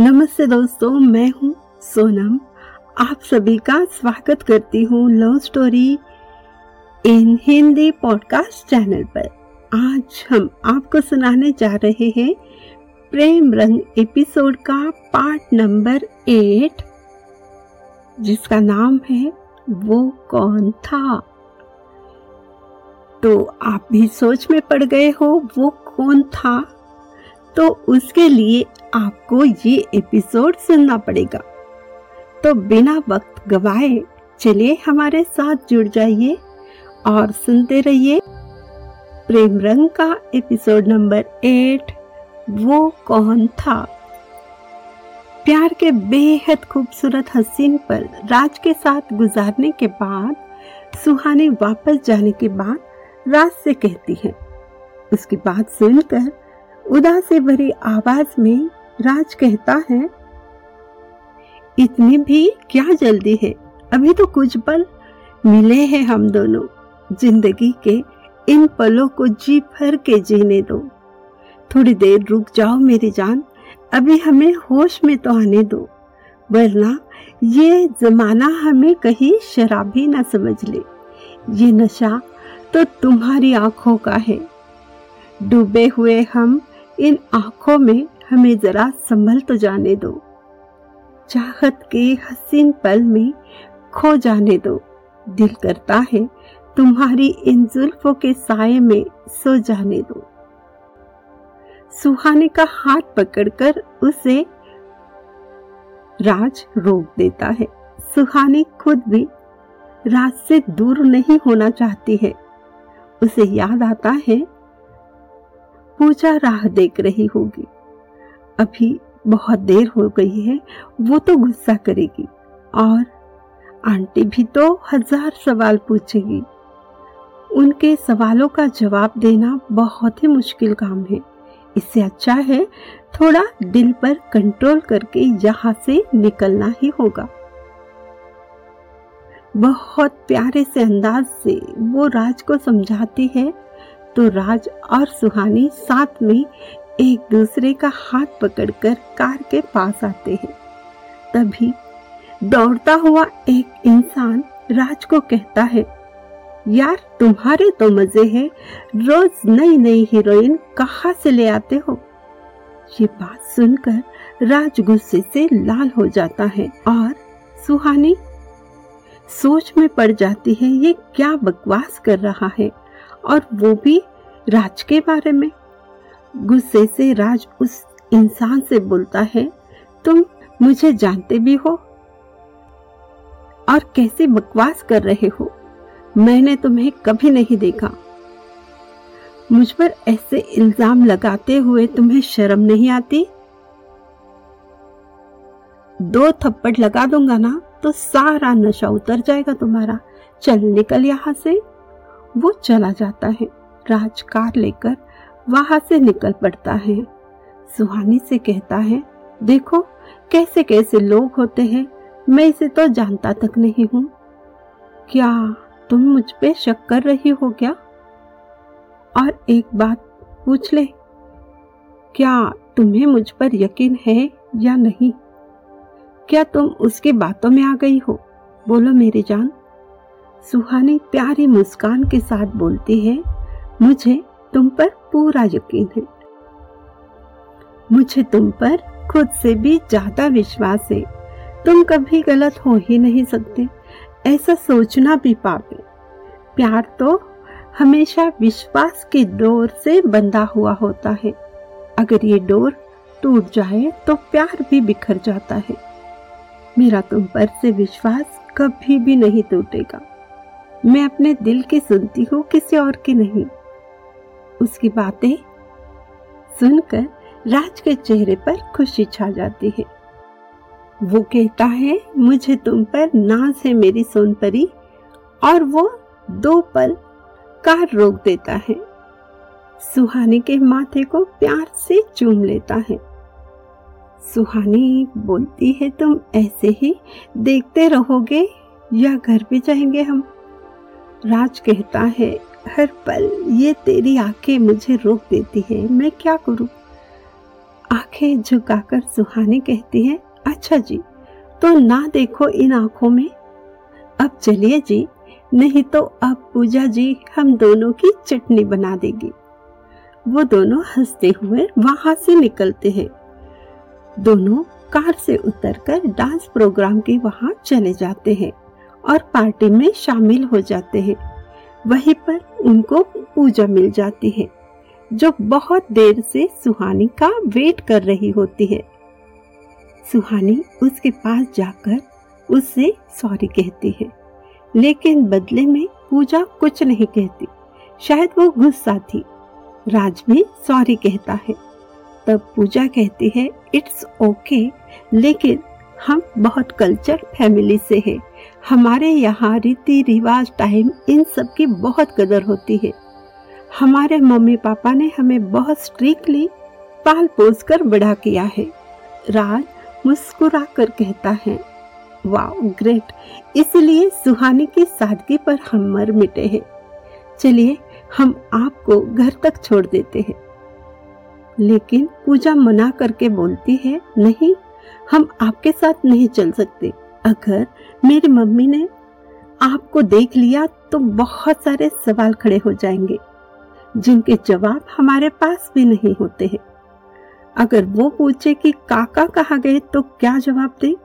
नमस्ते दोस्तों, मैं हूँ सोनम। आप सभी का स्वागत करती हूँ love story in Hindi podcast channel पर। आज हम आपको सुनाने जा रहे हैं प्रेम रंग एपिसोड का पार्ट नंबर एट जिसका नाम है वो कौन था? तो आप भी सोच में पड़ गए हो, वो कौन था? तो उसके लिए आपको ये एपिसोड सुनना पड़ेगा। तो बिना वक्त गवाए चलिए हमारे साथ जुड़ जाइए और सुनते रहिए प्रेम रंग का एपिसोड नंबर एट, वो कौन था? प्यार के बेहद खूबसूरत हसीन पर राज के साथ गुजारने के बाद, सुहानी वापस जाने के बाद राज से कहती है। उसकी बात सुनकर उदास से भरी आवाज़ में राज कहता है, इतनी भी क्या जल्दी है? अभी तो कुछ पल मिले हैं हम दोनों। ज़िंदगी के इन पलों को जी भर के जीने दो। थोड़ी देर रुक जाओ मेरी जान, अभी हमें होश में तो आने दो। वरना ये जमाना हमें कहीं शराबी ना समझ ले। ये नशा तो तुम्हारी आँखों का है। डूबे हुए हम इन आँखों में हमें जरा संभल तो जाने दो। चाहत के हसीन पल में खो जाने दो। दिल करता है तुम्हारी इन जुल्फों के साय में सो जाने दो। सुहाने का हाथ पकड़कर उसे राज रोक देता है। सुहाने खुद भी राज से दूर नहीं होना चाहती है। उसे याद आता है पूजा राह देख रही होगी। अभी बहुत देर हो गई है, वो तो गुस्सा करेगी। और आंटी भी तो हज़ार सवाल पूछेगी। उनके सवालों का जवाब देना बहुत ही मुश्किल काम है। इससे अच्छा है, थोड़ा दिल पर कंट्रोल करके यहाँ से निकलना ही होगा। बहुत प्यारे से अंदाज से वो राज को समझाती है तो राज और सुहानी साथ में एक दूसरे का हाथ पकड़कर कार के पास आते हैं। तभी दौड़ता हुआ एक इंसान राज को कहता है, यार, तुम्हारे तो मज़े हैं। रोज नई नई हीरोइन कहाँ से ले आते हो? ये बात सुनकर राज गुस्से से लाल हो जाता है और सुहानी सोच में पड़ जाती है, ये क्या बकवास कर रहा है? और वो भी राज के बारे में। गुस्से से राज उस इंसान से बोलता है, तुम मुझे जानते भी हो और कैसे बकवास कर रहे हो? मैंने तुम्हें कभी नहीं देखा। मुझ पर ऐसे इल्ज़ाम लगाते हुए तुम्हें शर्म नहीं आती? दो थप्पड़ लगा दूँगा ना तो सारा नशा उतर जाएगा तुम्हारा। चल निकल यहाँ से। वो चला जाता है। राज कार लेकर वहाँ से निकल पड़ता है। सुहानी से कहता है, देखो, कैसे कैसे लोग होते हैं, मैं इसे तो जानता तक नहीं हूँ। क्या तुम मुझ पे शक कर रही हो क्या? और एक बात पूछ ले, क्या तुम्हें मुझ पर यकीन है या नहीं? क्या तुम उसकी बातों में आ गई हो? बोलो मेरी जान। सुहानी प्यारी मुस्कान के साथ बोलती है, मुझे तुम पर पूरा यकीन है। मुझे तुम पर खुद से भी ज़्यादा विश्वास है। तुम कभी गलत हो ही नहीं सकते, ऐसा सोचना भी पाप प्यार तो हमेशा विश्वास की डोर से बंधा हुआ होता है। अगर ये डोर टूट जाए तो प्यार भी बिखर जाता है। मेरा तुम पर से विश्वास कभी भी नहीं टूटेगा। मैं अपने दिल की सुनती हूँ, किसी और की नहीं। उसकी बातें सुनकर राज के चेहरे पर खुशी छा जाती है। वो कहता है, मुझे तुम पर नाज है मेरी सोनपरी, और वो दो पल कार रोक देता है। सुहानी के माथे को प्यार से चूम लेता है। सुहानी बोलती है, तुम ऐसे ही देखते रहोगे या घर भी जाएँगे हम? राज कहता है, हर पल ये तेरी आँखें मुझे रोक देती है। मैं क्या करूँ? आँखें झुकाकर सुहानी कहती है अच्छा जी तो ना देखो इन आँखों में। अब चलिए जी, नहीं तो अब पूजा जी हम दोनों की चटनी बना देगी। वो दोनों हँसते हुए वहाँ से निकलते हैं। दोनों कार से उतरकर डांस प्रोग्राम के वहाँ चले जाते हैं। और पार्टी में शामिल हो जाते हैं। वहीं पर उनको पूजा मिल जाती है, जो बहुत देर से सुहानी का वेट कर रही होती है। सुहानी उसके पास जाकर उससे सॉरी कहती है, लेकिन बदले में पूजा कुछ नहीं कहती। शायद वो गुस्सा थी। राज भी सॉरी कहता है। तब पूजा कहती है इट्स ओके लेकिन हम बहुत कल्चर फैमिली से हैं। हमारे यहाँ रीति रिवाज टाइम इन सब की बहुत कदर होती है। हमारे मम्मी पापा ने हमें बहुत स्ट्रिक्टली पाल पोस कर बड़ा किया है। राज मुस्कुरा कर कहता है, वाह ग्रेट इसलिए सुहानी की सादगी पर हम मर मिटे हैं। चलिए, हम आपको घर तक छोड़ देते हैं। लेकिन पूजा मना करके बोलती है, नहीं, हम आपके साथ नहीं चल सकते। अगर मेरी मम्मी ने आपको देख लिया तो बहुत सारे सवाल खड़े हो जाएँगे, जिनके जवाब हमारे पास भी नहीं होते हैं। अगर वो पूछे कि काका कहा गए तो क्या जवाब दे?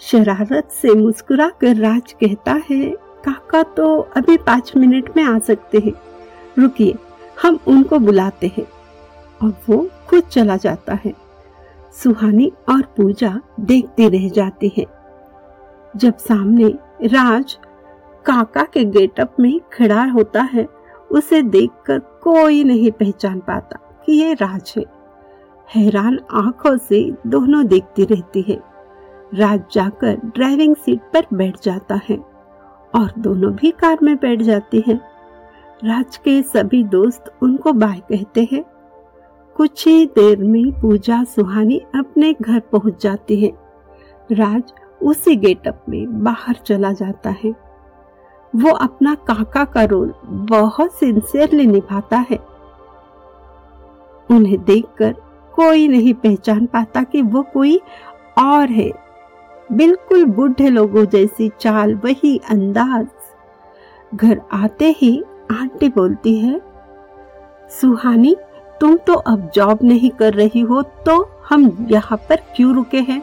शरारत से मुस्कुरा कर राज कहता है, काका तो अभी पाँच मिनट में आ सकते हैं। रुकिए, हम उनको बुलाते हैं। और वो खुद चला जाता है। सुहानी और पूजा देखती रह जाती है। जब सामने राज काका के गेटअप में खड़ा होता है, उसे देखकर कोई नहीं पहचान पाता कि ये राज है। हैरान आँखों से दोनों देखती रहती है। राज जाकर ड्राइविंग सीट पर बैठ जाता है और दोनों भी कार में बैठ जाते हैं। राज के सभी दोस्त उनको बाय कहते हैं। कुछ ही देर में पूजा सुहानी अपने घर पहुँच जाती है। राज उसी गेटअप में बाहर चला जाता है। वो अपना काका का रोल बहुत सिंसियरली निभाता है। उन्हें देखकर कोई नहीं पहचान पाता कि वो कोई और है। बिल्कुल बूढ़े लोगों जैसी चाल, वही अंदाज। घर आते ही आंटी बोलती है, सुहानी, तुम तो अब जॉब नहीं कर रही हो तो हम यहाँ पर क्यों रुके हैं?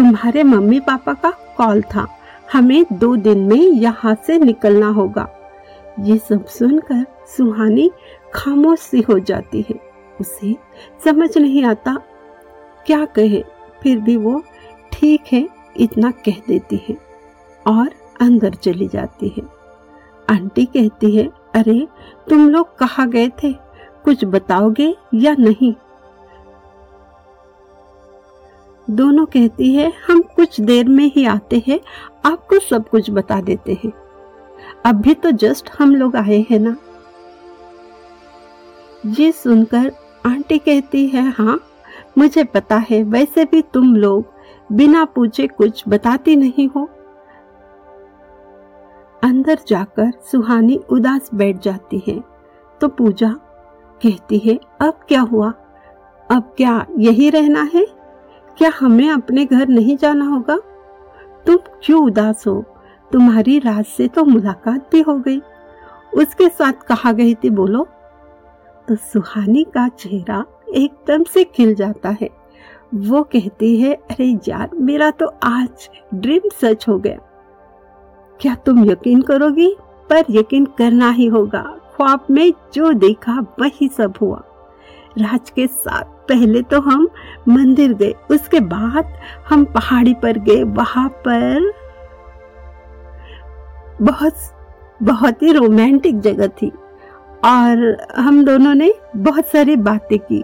तुम्हारे मम्मी पापा का कॉल था। हमें दो दिन में यहाँ से निकलना होगा। ये सब सुनकर सुहानी खामोश सी हो जाती है। उसे समझ नहीं आता क्या कहे, फिर भी वो ठीक है, इतना कह देती है और अंदर चली जाती है। आंटी कहती है, अरे, तुम लोग कहा गए थे? कुछ बताओगे या नहीं? दोनों कहती है, हम कुछ देर में ही आते हैं, आपको सब कुछ बता देते हैं। अभी तो जस्ट हम लोग आए हैं ना? ये सुनकर आंटी कहती है हाँ मुझे पता है, वैसे भी तुम लोग बिना पूछे कुछ बताती नहीं हो। अंदर जाकर सुहानी उदास बैठ जाती है। तो पूजा कहती है, अब क्या हुआ? अब क्या यही रहना है? क्या हमें अपने घर नहीं जाना होगा? तुम क्यों उदास हो? तुम्हारी राज से तो मुलाकात भी हो गई। उसके साथ कहा गई थी, बोलो। तो सुहानी का चेहरा एकदम से खिल जाता है। वो कहती है, अरे यार, मेरा तो आज ड्रीम सच हो गया। क्या तुम यकीन करोगी? पर यकीन करना ही होगा। ख्वाब में जो देखा, वही सब हुआ। राज के साथ पहले तो हम मंदिर गए, उसके बाद हम पहाड़ी पर गए। वहाँ पर बहुत बहुत ही रोमांटिक जगह थी और हम दोनों ने बहुत सारी बातें की।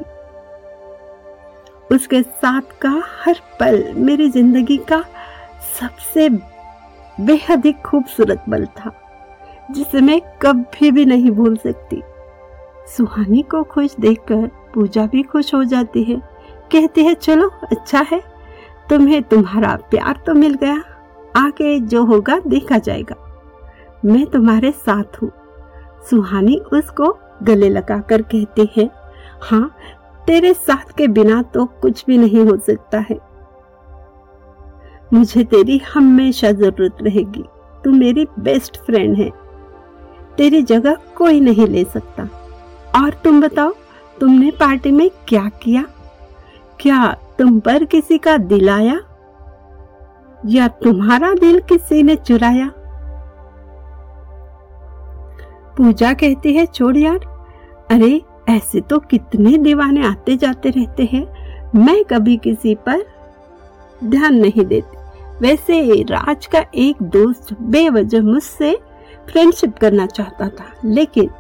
उसके साथ का हर पल मेरी ज़िंदगी का सबसे बेहद ही खूबसूरत पल था, जिसे मैं कभी भी नहीं भूल सकती। सुहानी को खुश देखकर पूजा भी खुश हो जाती है। कहती है, चलो अच्छा है। तुम्हें तुम्हारा प्यार तो मिल गया। आगे जो होगा, देखा जाएगा। मैं तुम्हारे साथ हूँ। सुहानी उसको गले लगाकर कहती है हाँ तेरे साथ के बिना तो कुछ भी नहीं हो सकता है। मुझे तेरी हमेशा ज़रूरत रहेगी। तू मेरी बेस्ट फ्रेंड है। तेरी जगह कोई नहीं ले सकता। और तुम बताओ तुमने पार्टी में क्या किया? क्या तुम पर किसी का दिल आया? या तुम्हारा दिल किसी ने चुराया? पूजा कहती है, छोड़ यार। अरे, ऐसे तो कितने दीवाने आते जाते रहते हैं। मैं कभी किसी पर ध्यान नहीं देती। वैसे राज का एक दोस्त बेवजह मुझसे फ्रेंडशिप करना चाहता था, लेकिन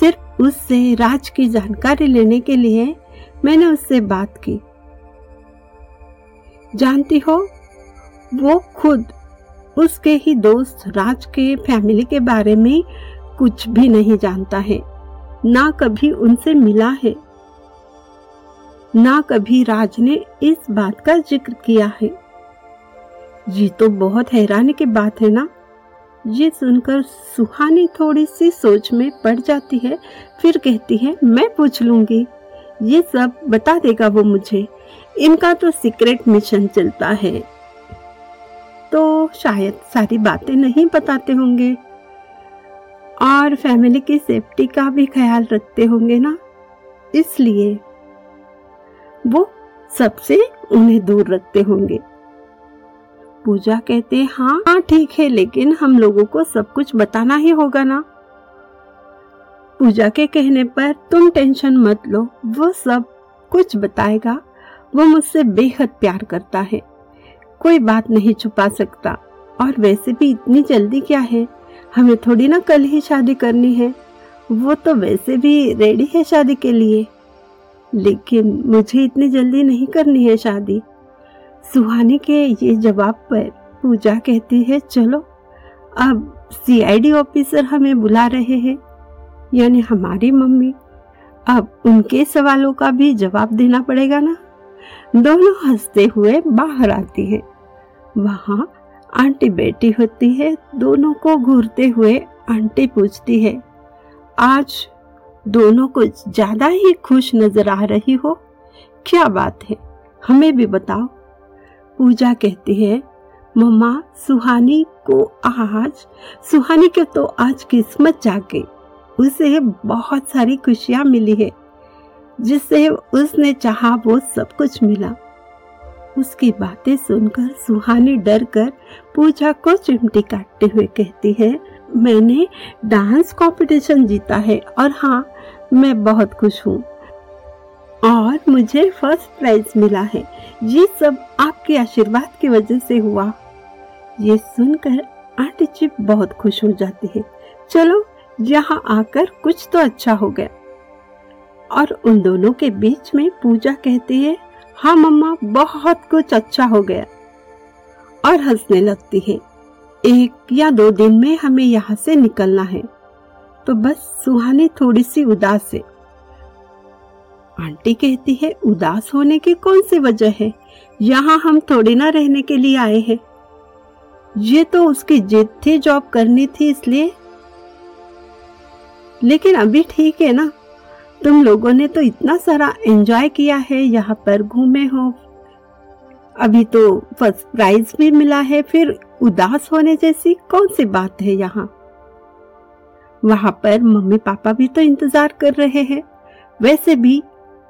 सिर्फ़ उससे राज की जानकारी लेने के लिए मैंने उससे बात की। जानती हो, वो खुद उसके ही दोस्त राज के फैमिली के बारे में कुछ भी नहीं जानता है। ना कभी उनसे मिला है। ना कभी राज ने इस बात का ज़िक्र किया है। ये तो बहुत हैरानी की बात है ना? ये सुनकर सुहानी थोड़ी सी सोच में पड़ जाती है, फिर कहती है, मैं पूछ लूँगी। ये सब बता देगा वो मुझे। इनका तो सीक्रेट मिशन चलता है। तो शायद सारी बातें नहीं बताते होंगे। और फैमिली की सेफ्टी का भी ख्याल रखते होंगे ना? इसलिए वो सबसे उन्हें दूर रखते होंगे। पूजा कहते हाँ हाँ ठीक है, लेकिन हम लोगों को सब कुछ बताना ही होगा ना? पूजा के कहने पर, तुम टेंशन मत लो, वो सब कुछ बताएगा। वो मुझसे बेहद प्यार करता है। कोई बात नहीं छुपा सकता। और वैसे भी इतनी जल्दी क्या है? हमें थोड़ी ना कल ही शादी करनी है। वो तो वैसे भी रेडी है शादी के लिए। लेकिन मुझे इतनी जल्दी नहीं करनी है शादी। सुहानी के ये जवाब पर पूजा कहती है, चलो, अब सीआईडी ऑफिसर हमें बुला रहे हैं, यानी हमारी मम्मी। अब उनके सवालों का भी जवाब देना पड़ेगा ना? दोनों हँसते हुए बाहर आती है। वहाँ आंटी बेटी होती है, दोनों को घूरते हुए आंटी पूछती है, आज दोनों कुछ ज़्यादा ही खुश नज़र आ रही हो? क्या बात है? हमें भी बताओ पूजा कहती है, मम्मा, सुहानी को आज, सुहानी के तो आज किस्मत जागे। उसे बहुत सारी खुशियाँ मिली है, जिससे उसने चाहा वो सब कुछ मिला। उसकी बातें सुनकर सुहानी डर कर पूजा को चिमटी काटते हुए कहती है, मैंने डांस कंपटीशन जीता है और हाँ मैं बहुत खुश हूँ। और मुझे फ़र्स्ट प्राइज मिला है। ये सब आपके आशीर्वाद की वजह से हुआ। ये सुनकर आंटी चिप बहुत खुश हो जाती है। चलो, यहाँ आकर कुछ तो अच्छा हो गया। और उन दोनों के बीच में पूजा कहती है हाँ मम्मा, बहुत कुछ अच्छा हो गया। और हंसने लगती है, एक या दो दिन में हमें यहाँ से निकलना है। तो बस सुहानी थोड़ी सी उदास है। आंटी कहती है, उदास होने की कौन सी वजह है? यहाँ हम थोड़ी ना रहने के लिए आए हैं। ये तो उसकी जिद थी, जॉब करनी थी इसलिए। लेकिन अभी ठीक है ना? तुम लोगों ने तो इतना सारा एंजॉय किया है, यहाँ पर घूमे हो। अभी तो फ़र्स्ट प्राइज भी मिला है, फिर उदास होने जैसी कौन सी बात है यहाँ? वहाँ पर मम्मी पापा भी तो इंतज़ार कर रहे हैं। वैसे भी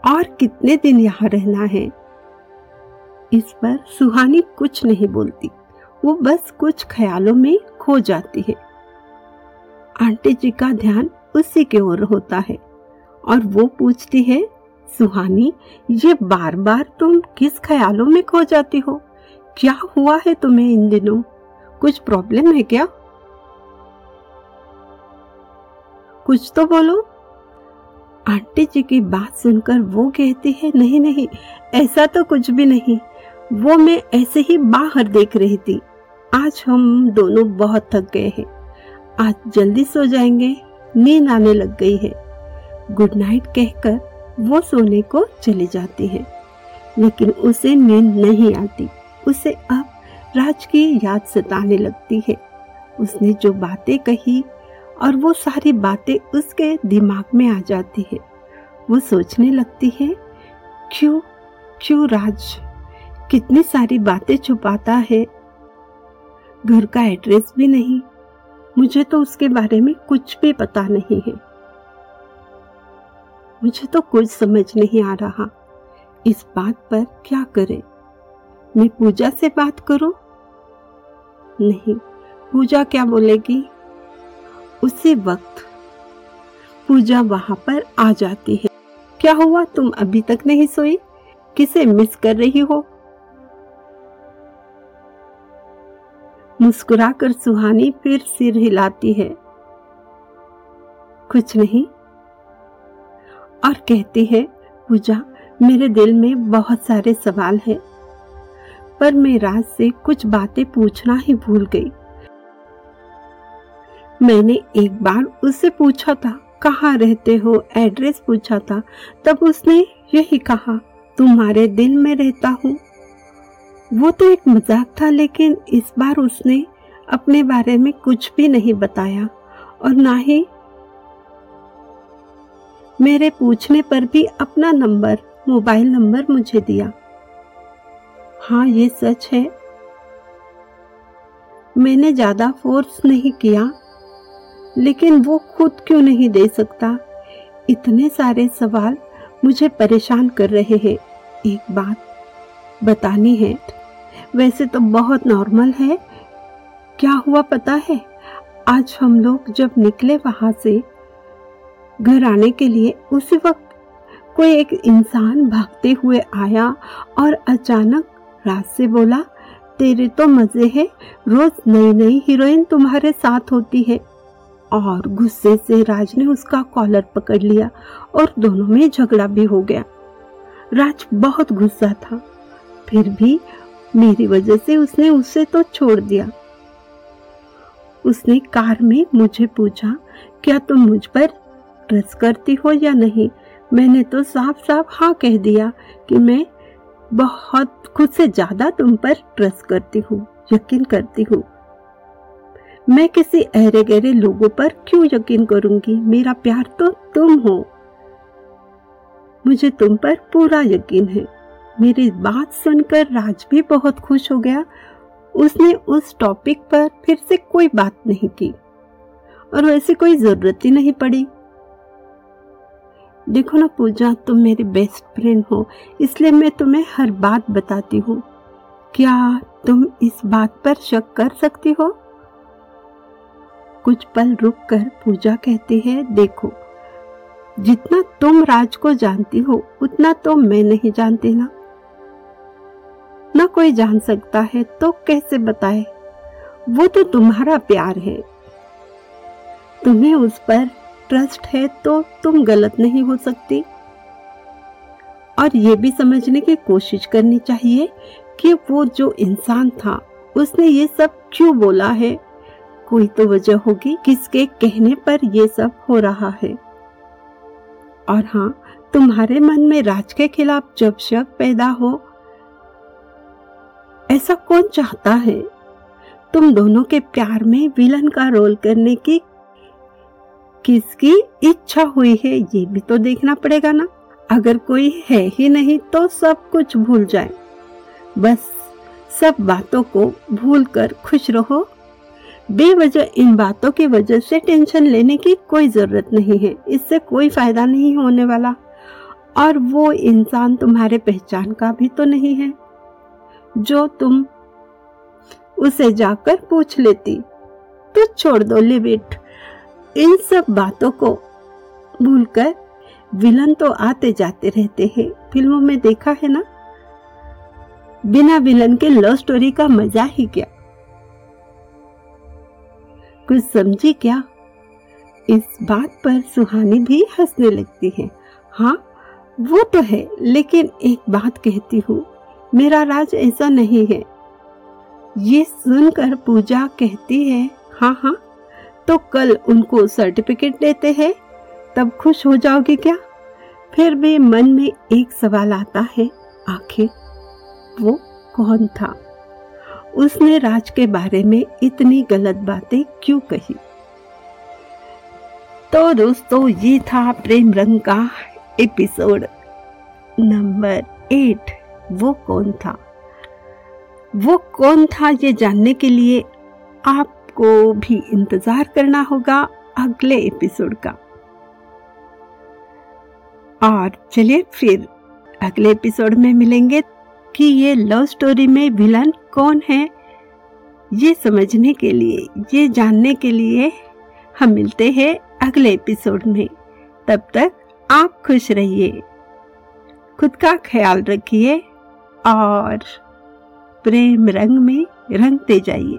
और कितने दिन यहाँ रहना है? इस पर सुहानी कुछ नहीं बोलती। वो बस कुछ ख्यालों में खो जाती है। आंटी जी का ध्यान उसी की ओर होता है और वो पूछती है, सुहानी, ये बार बार तुम किस ख्यालों में खो जाती हो? क्या हुआ है तुम्हें इन दिनों? कुछ प्रॉब्लम है क्या? कुछ तो बोलो। आंटी जी की बात सुनकर वो कहती है, नहीं नहीं, ऐसा तो कुछ भी नहीं। वो मैं ऐसे ही बाहर देख रही थी। आज हम दोनों बहुत थक गए हैं। आज जल्दी सो जाएँगे। नींद आने लग गई है। गुड नाइट कहकर वो सोने को चली जाती है। लेकिन उसे नींद नहीं आती। उसे अब राज की याद सताने लगती है। उसने जो बातें कही और वो सारी बातें उसके दिमाग में आ जाती है। वो सोचने लगती है, क्यों क्यों राज? कितनी सारी बातें छुपाता है। घर का एड्रेस भी नहीं। मुझे तो उसके बारे में कुछ भी पता नहीं है। मुझे तो कुछ समझ नहीं आ रहा। इस बात पर क्या करें? मैं पूजा से बात करूँ? नहीं। पूजा क्या बोलेगी? उसी वक्त पूजा वहाँ पर आ जाती है। क्या हुआ? तुम अभी तक नहीं सोई? किसे मिस कर रही हो? मुस्कुराकर सुहानी फिर सिर हिलाती है। कुछ नहीं। और कहती है, पूजा, मेरे दिल में बहुत सारे सवाल है, पर मैं राज से कुछ बातें पूछना ही भूल गई। मैंने एक बार उससे पूछा था, कहाँ रहते हो? एड्रेस पूछा था। तब उसने यही कहा, तुम्हारे दिल में रहता हूँ। वो तो एक मज़ाक था, लेकिन इस बार उसने अपने बारे में कुछ भी नहीं बताया और ना ही मेरे पूछने पर भी अपना नंबर, मोबाइल नंबर मुझे दिया। हाँ ये सच है। मैंने ज़्यादा फोर्स नहीं किया। लेकिन वो खुद क्यों नहीं दे सकता? इतने सारे सवाल मुझे परेशान कर रहे हैं। एक बात बतानी है, वैसे तो बहुत नॉर्मल है। क्या हुआ पता है? आज हम लोग जब निकले वहाँ से, घर आने के लिए, उसी वक्त कोई एक इंसान भागते हुए आया और अचानक रात से बोला, तेरे तो मज़े है, रोज नई नई हीरोइन तुम्हारे साथ होती है। और गुस्से से राज ने उसका कॉलर पकड़ लिया और दोनों में झगड़ा भी हो गया। राज बहुत गुस्सा था। फिर भी मेरी वजह से उसने उसे तो छोड़ दिया। उसने कार में मुझे पूछा, क्या तुम मुझ पर ट्रस्ट करती हो या नहीं? मैंने तो साफ़ साफ़ हाँ कह दिया कि मैं बहुत, खुद से ज़्यादा तुम पर ट्रस्ट करती हूँ, यकीन करती हूँ। मैं किसी अहरे गहरे लोगों पर क्यों यकीन करूँगी? मेरा प्यार तो तुम हो। मुझे तुम पर पूरा यकीन है। मेरी बात सुनकर राज भी बहुत खुश हो गया। उसने उस टॉपिक पर फिर से कोई बात नहीं की। और वैसे कोई ज़रूरत ही नहीं पड़ी। देखो ना पूजा, तुम मेरी बेस्ट फ्रेंड हो, इसलिए मैं तुम्हें हर बात बताती हूँ। क्या तुम इस बात पर शक कर सकती हो? कुछ पल रुक कर पूजा कहती है, देखो, जितना तुम राज को जानती हो, उतना तो मैं नहीं जानती ना। ना कोई जान सकता है तो कैसे बताए? वो तो तुम्हारा प्यार है। तुम्हें उस पर ट्रस्ट है तो तुम गलत नहीं हो सकती। और ये भी समझने की कोशिश करनी चाहिए कि वो जो इंसान था, उसने ये सब क्यों बोला है? कोई तो वजह होगी किसके कहने पर ये सब हो रहा है। और हाँ तुम्हारे मन में राज के खिलाफ जब शक पैदा हो, ऐसा कौन चाहता है? तुम दोनों के प्यार में विलन का रोल करने की किसकी इच्छा हुई है, ये भी तो देखना पड़ेगा ना। अगर कोई है ही नहीं तो सब कुछ भूल जाए। बस सब बातों को भूल कर खुश रहो। बेवजह इन बातों की वजह से टेंशन लेने की कोई ज़रूरत नहीं है। इससे कोई फ़ायदा नहीं होने वाला। और वो इंसान तुम्हारे पहचान का भी तो नहीं है। जो तुम उसे जाकर पूछ लेती तो छोड़ दो लिविट। इन सब बातों को भूलकर विलन तो आते जाते रहते हैं। फ़िल्मों में देखा है ना? बिना विलन के लव स्टोरी का मज़ा ही क्या? कुछ समझी क्या? इस बात पर सुहानी भी हंसने लगती है। हाँ वो तो है, लेकिन एक बात कहती हूँ, मेरा राज ऐसा नहीं है। ये सुनकर पूजा कहती है हाँ हाँ तो कल उनको सर्टिफिकेट देते हैं, तब खुश हो जाओगे क्या? फिर भी मन में एक सवाल आता है, आखिर वो कौन था? उसने राज के बारे में इतनी गलत बातें क्यों कही? तो दोस्तों, ये था प्रेम रंग का एपिसोड नंबर एट। वो कौन था? वो कौन था ये जानने के लिए आपको भी इंतज़ार करना होगा अगले एपिसोड का। और चलिए फिर अगले एपिसोड में मिलेंगे। कि ये लव स्टोरी में विलन कौन है? ये समझने के लिए, ये जानने के लिए हम मिलते हैं अगले एपिसोड में। तब तक आप खुश रहिए। खुद का ख्याल रखिए और प्रेम रंग में रंगते जाइए।